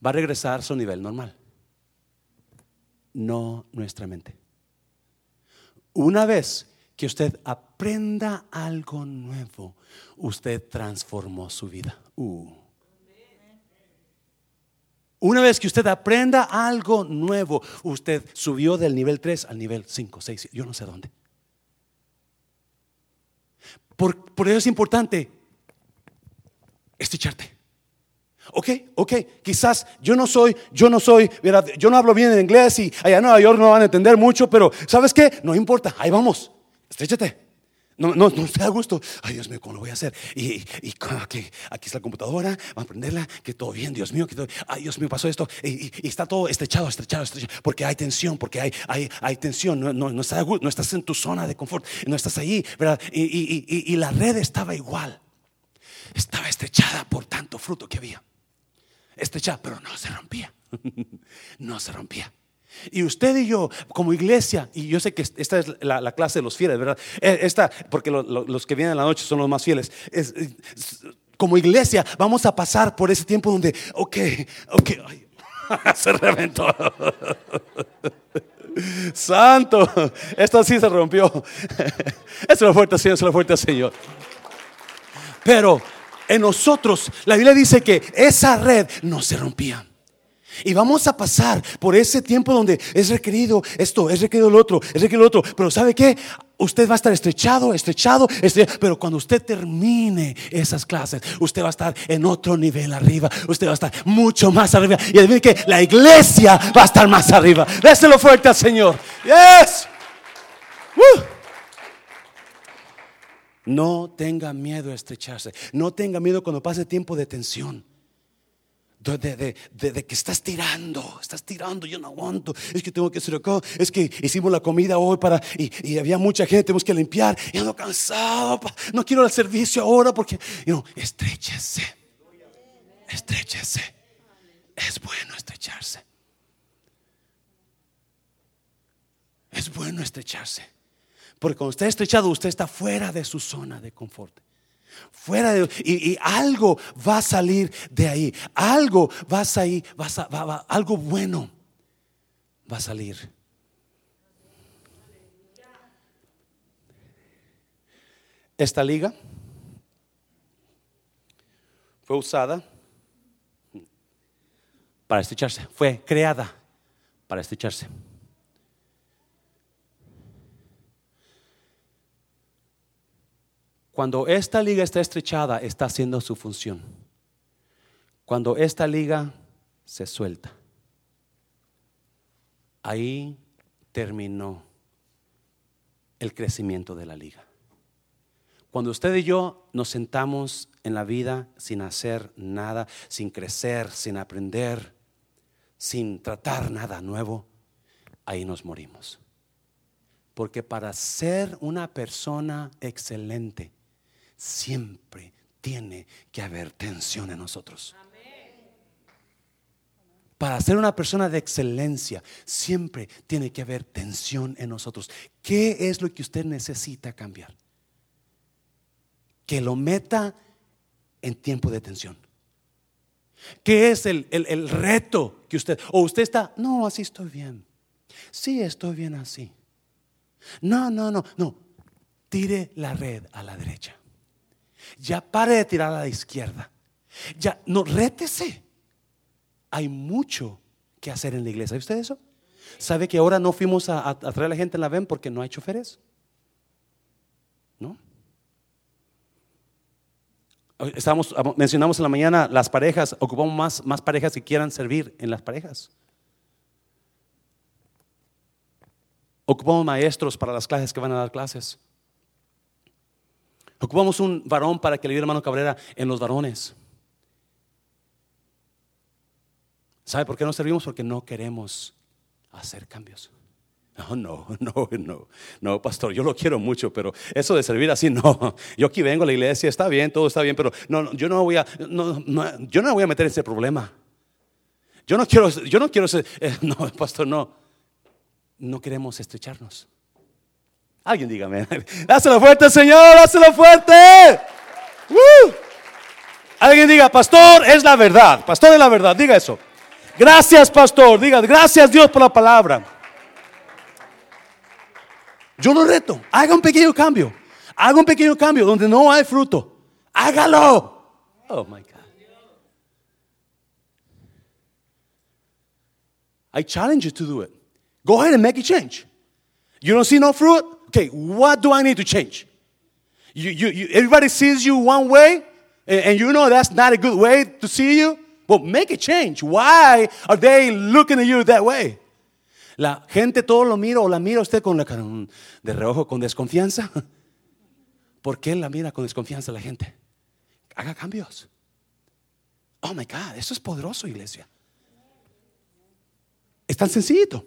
va a regresar a su nivel normal. No nuestra mente. Una vez que usted aprenda algo nuevo, usted transformó su vida. Uh. Una vez que usted aprenda algo nuevo, usted subió del nivel 3 al nivel 5, 6, yo no sé dónde. Por, por eso es importante esticharte. Ok, ok, quizás yo no soy, yo no soy, yo no hablo bien en inglés y allá en Nueva York no van a entender mucho, pero ¿sabes qué? No importa, ahí vamos, estrechate. No, no, no estoy a gusto. Ay, Dios mío, ¿cómo lo voy a hacer? Y, y aquí, aquí está la computadora, vamos a prenderla, que todo bien, Dios mío, que todo, ay, Dios mío, pasó esto. Y, está todo estrechado, estrechado, estrechado, porque hay tensión, porque hay, hay, hay tensión, no, no, no, estás, no estás en tu zona de confort, no estás ahí, ¿verdad? Y, y la red estaba igual, estaba estrechada por tanto fruto que había. Estrechada, pero no se rompía, [LAUGHS] no se rompía. Y usted y yo, como iglesia, y yo sé que esta es la, clase de los fieles, ¿verdad? E, esta, porque los que vienen a la noche son los más fieles. como iglesia, vamos a pasar por ese tiempo donde, ok, ok, [LAUGHS] se reventó. [LAUGHS] Santo, esto sí se rompió. [LAUGHS] Es lo fuerte, Señor, es lo fuerte, Señor. Pero en nosotros, la Biblia dice que esa red no se rompía. Y vamos a pasar por ese tiempo donde es requerido esto, es requerido lo otro, es requerido lo otro. Pero ¿sabe qué? Usted va a estar estrechado, estrechado, estrechado, pero cuando usted termine esas clases, usted va a estar en otro nivel arriba, usted va a estar mucho más arriba. Y adivine que la iglesia va a estar más arriba. Déselo fuerte al Señor. Yes. No tenga miedo a estrecharse. No tenga miedo cuando pase tiempo de tensión de, que estás tirando, estás tirando, yo no aguanto, es que tengo que hacer es que hicimos la comida hoy para, y, había mucha gente, tenemos que limpiar, y ando cansado, no quiero el servicio ahora porque, you know, estréchese, estréchese, es bueno estrecharse, es bueno estrecharse, porque cuando está estrechado usted está fuera de su zona de confort. Fuera de y, algo va a salir de ahí. Algo va a va algo bueno va a salir. Esta liga fue usada para estrecharse, fue creada para estrecharse. Cuando esta liga está estrechada, está haciendo su función. Cuando esta liga se suelta, ahí terminó el crecimiento de la liga. Cuando usted y yo nos sentamos en la vida sin hacer nada, sin crecer, sin aprender, sin tratar nada nuevo, ahí nos morimos. Porque para ser una persona excelente, siempre tiene que haber tensión en nosotros. Para ser una persona de excelencia, siempre tiene que haber tensión en nosotros. ¿Qué es lo que usted necesita cambiar? Que lo meta en tiempo de tensión. ¿Qué es el, el reto que usted, o usted está, no, así estoy bien. Sí, estoy bien así. No, no, no, no. Tire la red a la derecha. Ya pare de tirar a la izquierda. Ya, no, rétese. Hay mucho que hacer en la iglesia. ¿Sabe usted eso? ¿Sabe que ahora no fuimos a, traer a la gente en la VEN porque no hay choferes? ¿No? Estamos, mencionamos en la mañana las parejas, ocupamos más, más parejas que quieran servir en las parejas. Ocupamos maestros para las clases que van a dar clases. Ocupamos un varón para que le diera hermano Cabrera en los varones. ¿Sabe por qué no servimos? Porque no queremos hacer cambios. [LAUGHS] No, no, no, no, no, pastor, yo lo quiero mucho, pero eso de servir así, no. [LAUGHS] Yo aquí vengo a la iglesia, está bien, todo está bien, pero no, yo no voy a, no, yo no voy a meter ese problema. Yo no quiero, yo no quiero ser, [LAUGHS] eh, no, pastor, no. No queremos estrecharnos. Alguien dígame. [LAUGHS] Dáselo fuerte, Señor, dáselo fuerte. Alguien diga, pastor, es la verdad. Pastor, es la verdad. Diga eso. Gracias, pastor. Diga, gracias Dios por la palabra. Yo lo reto. Haga un pequeño cambio. Haga un pequeño cambio donde no hay fruto. Hágalo. Oh my God. I challenge you to do it. Go ahead and make a change. You don't see no fruit? Okay, what do I need to change? You, you, you, everybody sees you one way, and, you know that's not a good way to see you. Well, make a change. Why are they looking at you that way? La gente todo lo mira o la mira usted con la cara de reojo con desconfianza. [LAUGHS] ¿Por qué la mira con desconfianza la gente? Haga cambios. Oh my God, eso es poderoso, iglesia. Es tan sencillito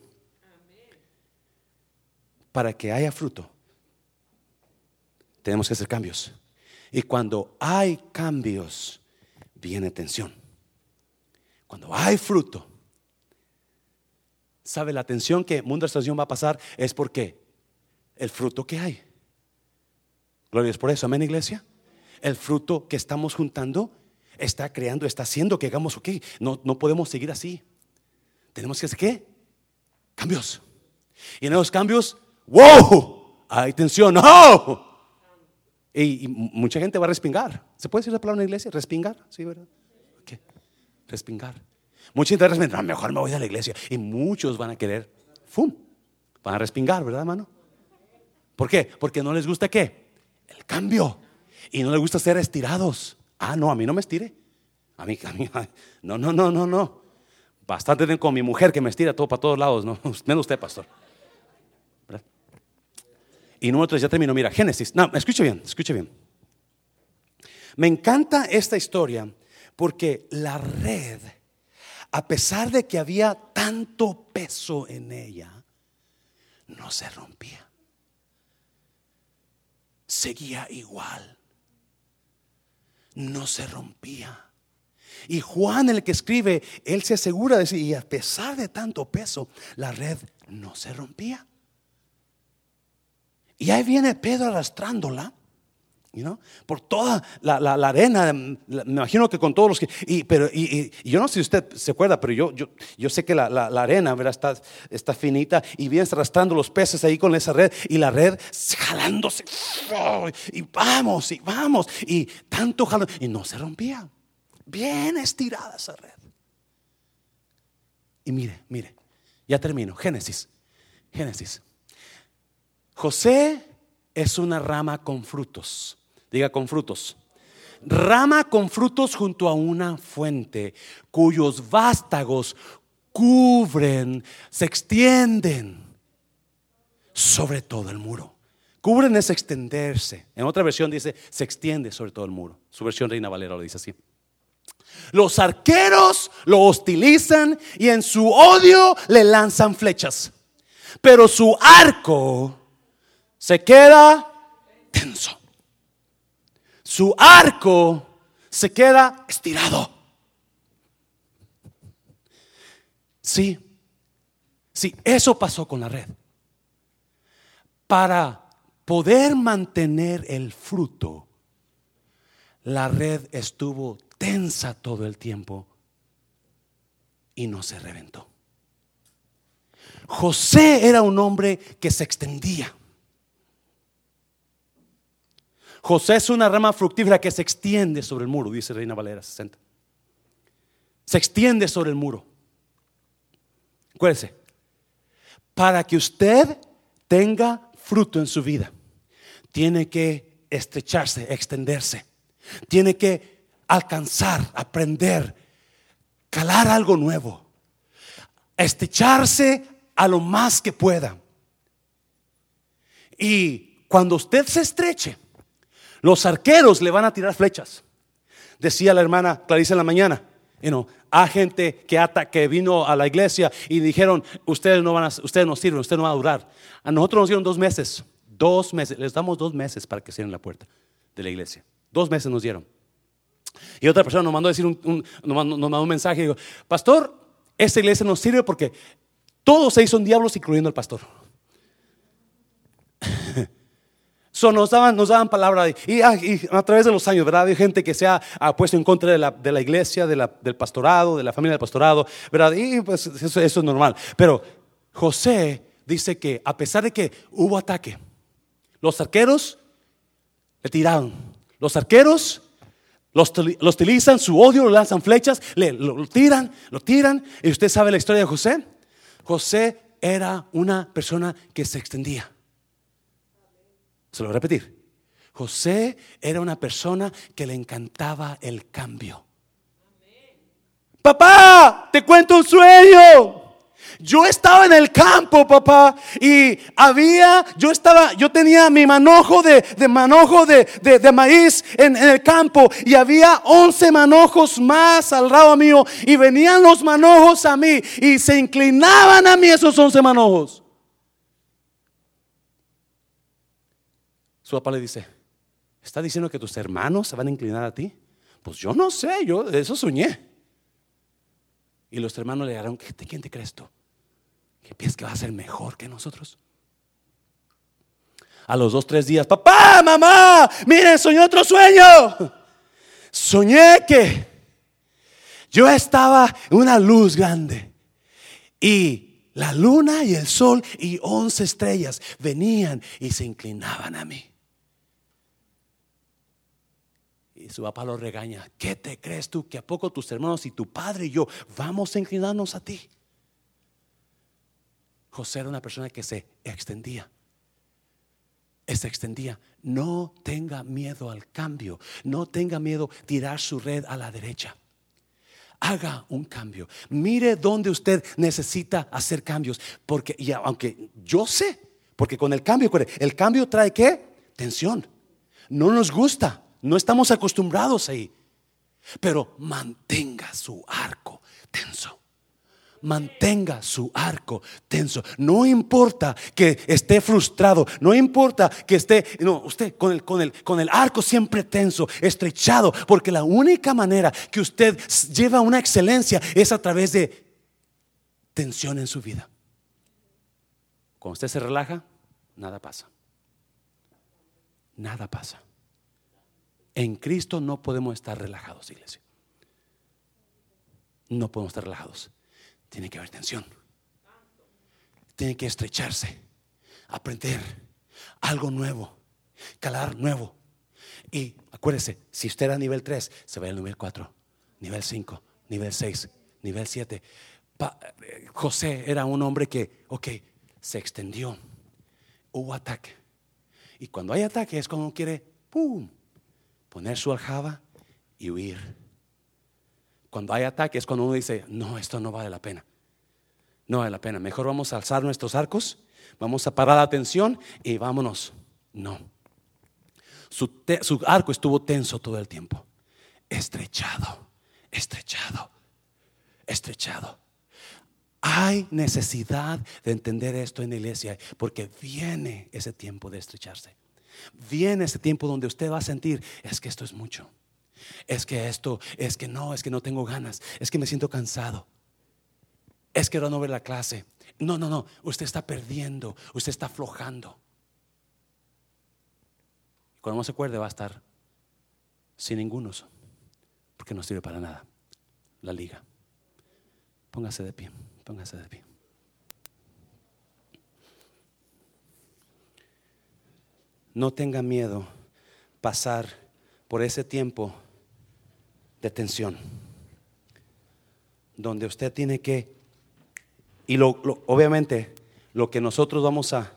para que haya fruto, tenemos que hacer cambios. Y cuando hay cambios, viene tensión. Cuando hay fruto, ¿sabe la tensión que Mundo Estación va a pasar? Es porque el fruto que hay. Gloria es por eso, amén, iglesia. El fruto que estamos juntando está creando, está haciendo que hagamos, ok, no, no podemos seguir así. Tenemos que hacer qué? Cambios. Y en esos cambios wow, hay tensión, no. Y, mucha gente va a respingar. ¿Se puede decir la palabra en la iglesia? Respingar, sí, ¿verdad? ¿Qué? Respingar. Mucha gente va a respingar, mejor me voy a la iglesia. Y muchos van a querer, ¡fum! Van a respingar, ¿verdad, hermano? ¿Por qué? Porque no les gusta qué? El cambio. Y no les gusta ser estirados. Ah, no, a mí no me estire. A mí, a mí, [LAUGHS] no, no, no, no, no. Bastante con mi mujer que me estira todo para todos lados, no, [LAUGHS] menos usted, pastor. Y número tres, ya termino. Mira, Génesis. No, escuche bien, escuche bien. Me encanta esta historia porque la red, a pesar de que había tanto peso en ella, no se rompía. Seguía igual. No se rompía. Y Juan, el que escribe, él se asegura de decir, y a pesar de tanto peso, la red no se rompía. Y ahí viene Pedro arrastrándola. por toda la, arena, me imagino que con todos los que, y, pero, y, yo no sé si usted se acuerda, pero yo, yo, yo sé que la, arena Está, está finita y vienes arrastrando los peces ahí con esa red y la red jalándose, y vamos, y vamos, y tanto jalando, y no se rompía, bien estirada esa red. Y mire, mire, ya termino, Génesis, Génesis. José es una rama con frutos. Diga con frutos. Rama con frutos junto a una fuente cuyos vástagos cubren, se extienden sobre todo el muro. Cubren es extenderse. En otra versión dice, se extiende sobre todo el muro. Su versión Reina Valera lo dice así. Los arqueros lo hostilizan y en su odio le lanzan flechas. Pero su arco se queda tenso. Su arco se queda estirado. Sí, sí, eso pasó con la red. Para poder mantener el fruto, la red estuvo tensa todo el tiempo y no se reventó. José era un hombre que se extendía. José es una rama fructífera que se extiende sobre el muro, dice Reina Valera 60. Se extiende sobre el muro. Acuérdese, para que usted tenga fruto en su vida, tiene que estrecharse, extenderse. Tiene que alcanzar, aprender, calar algo nuevo. Estrecharse a lo más que pueda. Y cuando usted se estreche, los arqueros le van a tirar flechas. Decía la hermana Clarice en la mañana. You a gente que, ata, que vino a la iglesia y dijeron, ustedes no, van a, ustedes no sirven, ustedes no van a durar. A nosotros nos dieron dos meses, dos meses, les damos dos meses para que cierren la puerta de la iglesia. Dos meses nos dieron. Y otra persona nos mandó decir un, nos, mandó, un mensaje y dijo, pastor, esta iglesia nos sirve porque todos se son diablos, incluyendo el pastor. [LAUGHS] So, nos, daban, nos daban palabra y, a través de los años, ¿verdad? Hay gente que se ha, puesto en contra de la, de la iglesia, de del pastorado, de la familia del pastorado, ¿verdad? Y pues eso, es normal. Pero José dice que a pesar de que hubo ataque, los arqueros le tiraron. Los arqueros los, utilizan, su odio, lo lanzan flechas, le, lo, tiran, lo tiran. Y usted sabe la historia de José. José era una persona que se extendía. Se lo voy a repetir. José era una persona que le encantaba el cambio. Papá, te cuento un sueño. Yo estaba en el campo, papá, y había, yo estaba, yo tenía mi manojo de, manojo de, de, maíz en, en, el campo, y había once manojos más al lado mío, y venían los manojos a mí, y se inclinaban a mí esos once manojos. Su papá le dice, ¿está diciendo que tus hermanos se van a inclinar a ti? Pues yo no sé, yo eso soñé. Y los hermanos le dijeron, ¿quién te crees tú? ¿Qué piensas que va a ser mejor que nosotros? A los dos, tres días, papá, mamá, miren, soñé otro sueño. Soñé que yo estaba en una luz grande y la luna y el sol y once estrellas venían y se inclinaban a mí. Y su papá lo regaña. ¿Qué te crees tú que a poco tus hermanos y tu padre y yo vamos a inclinarnos a ti? José era una persona que se extendía. Se extendía. No tenga miedo al cambio. No tenga miedo tirar su red a la derecha. Haga un cambio. Mire dónde usted necesita hacer cambios. Porque, y aunque yo sé, porque con el cambio, el cambio trae qué? Tensión. No nos gusta. No estamos acostumbrados ahí. Pero mantenga su arco tenso. Mantenga su arco tenso. No importa que esté frustrado, no importa que esté, no, usted con el, con el, con el arco siempre tenso, estrechado, porque la única manera que usted lleva una excelencia es a través de tensión en su vida. Cuando usted se relaja, nada pasa. Nada pasa. En Cristo no podemos estar relajados, iglesia. No podemos estar relajados. Tiene que haber tensión. Tiene que estrecharse, aprender algo nuevo, calar nuevo. Y acuérdese, si usted era nivel 3, se va al nivel 4, nivel 5, nivel 6, nivel 7. José era un hombre que, ok, se extendió. Hubo ataque. Y cuando hay ataque es cuando uno quiere, ¡pum! Poner su aljaba y huir. Cuando hay ataques, cuando uno dice, no, esto no vale la pena. No vale la pena. Mejor vamos a alzar nuestros arcos, vamos a parar la atención y vámonos. No. Su, su arco estuvo tenso todo el tiempo. Estrechado, estrechado, estrechado. Hay necesidad de entender esto en la iglesia porque viene ese tiempo de estrecharse. Viene ese tiempo donde usted va a sentir, es que esto es mucho. Es que esto, es que no, es que no tengo ganas, es que me siento cansado. Es que ahora no ver la clase. No, no, no, usted está perdiendo, usted está aflojando. Cuando no se acuerde va a estar sin ningunos, porque no sirve para nada la liga. Póngase de pie, póngase de pie. No tenga miedo pasar por ese tiempo de tensión, donde usted tiene que, y lo, obviamente lo que nosotros vamos a,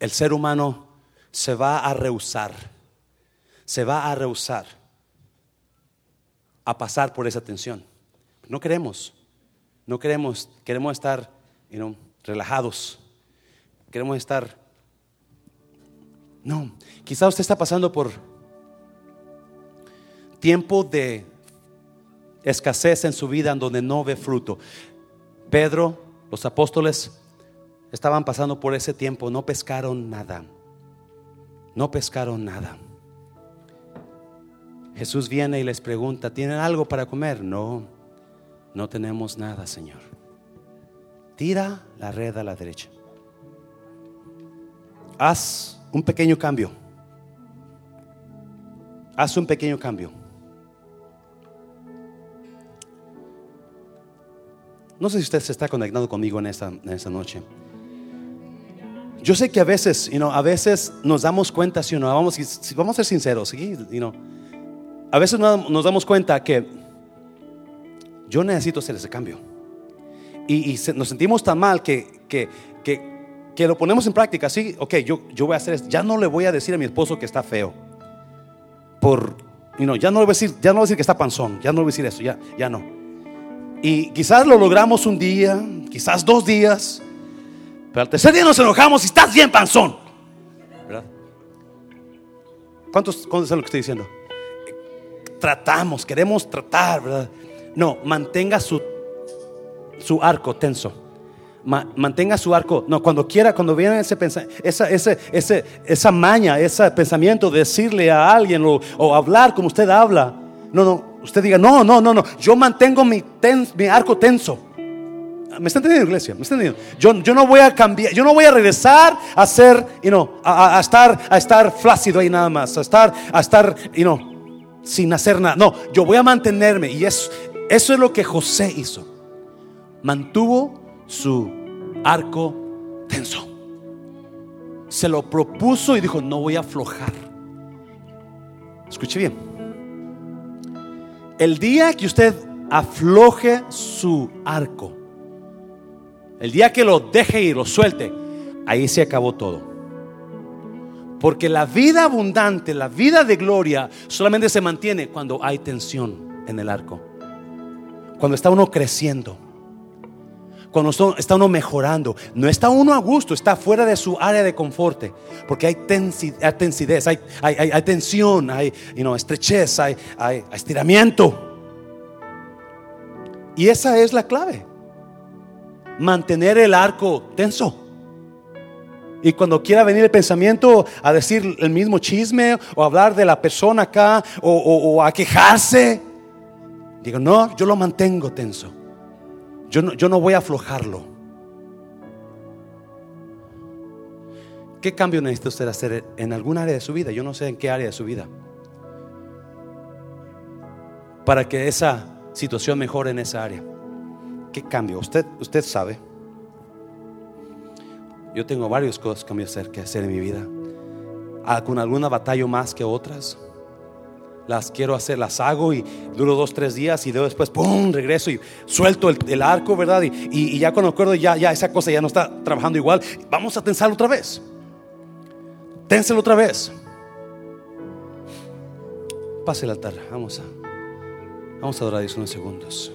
el ser humano se va a rehusar, se va a rehusar a pasar por esa tensión. No queremos, no queremos, queremos estar relajados, queremos estar no, quizá usted está pasando por tiempo de escasez en su vida en donde no ve fruto. Pedro, los apóstoles estaban pasando por ese tiempo, no pescaron nada. No pescaron nada. Jesús viene y les pregunta, ¿tienen algo para comer? No, no tenemos nada, Señor. Tira la red a la derecha. Haz un pequeño cambio. haz un pequeño cambio. No sé si usted se está conectando conmigo en esta, en esta noche. Yo sé que a veces, you know, a veces nos damos cuenta, si no, vamos, vamos a ser sinceros, ¿sí? you a veces nos damos cuenta que yo necesito hacer ese cambio. Y, nos sentimos tan mal que, que, que, lo ponemos en práctica. Sí, ok, yo, yo voy a hacer esto. Ya no le voy a decir a mi esposo que está feo. Por, you know, ya no le voy a decir, ya no voy a decir que está panzón. Ya no le voy a decir eso, ya, ya no. Y quizás lo logramos un día, quizás dos días. Pero al tercer día nos enojamos y estás bien panzón. ¿Cuántos, ¿Cuántos saben lo que estoy diciendo? Tratamos, queremos tratar, ¿verdad? No, mantenga su, su arco tenso. Mantenga su arco. No, cuando quiera, cuando viene ese esa, ese, ese, esa maña, ese pensamiento de decirle a alguien o, hablar como usted habla. No, no, usted diga, no, no, no, no. Yo mantengo mi, mi arco tenso. ¿Me está entendiendo, iglesia? ¿Me entendiendo? Yo, yo no voy a cambiar, yo no voy a regresar a ser, you know, a, estar, a estar flácido ahí nada más, a estar, a estar, you sin hacer nada. No, yo voy a mantenerme. Y es, eso es lo que José hizo. Mantuvo su arco tenso. Se lo propuso y dijo, no voy a aflojar. Escuche bien. El día que usted afloje su arco, el día que lo deje y lo suelte, ahí se acabó todo. Porque la vida abundante, la vida de gloria, solamente se mantiene cuando hay tensión en el arco. Cuando está uno creciendo. Cuando está uno mejorando. No está uno a gusto, está fuera de su área de confort. Porque hay tensidez, hay, hay, tensión, hay estrechez, hay, hay estiramiento. Y esa es la clave. Mantener el arco tenso. Y cuando quiera venir el pensamiento a decir el mismo chisme o hablar de la persona acá o a quejarse, Digo, no, yo lo mantengo tenso. Yo no, yo no voy a aflojarlo. ¿Qué cambio necesita usted hacer en algún área de su vida? Yo no sé en qué área de su vida. Para que esa situación mejore en esa área. ¿Qué cambio? Usted, usted sabe. Yo tengo varias cosas que hacer en mi vida. Con alguna batalla más que otras las quiero hacer, las hago y duro dos, tres días y después, ¡pum!, regreso y suelto el, arco, ¿verdad? Y, ya cuando acuerdo, ya, ya esa cosa ya no está trabajando igual, vamos a tensarlo otra vez. Ténselo otra vez. Pase el altar, vamos a, vamos a adorar unos segundos.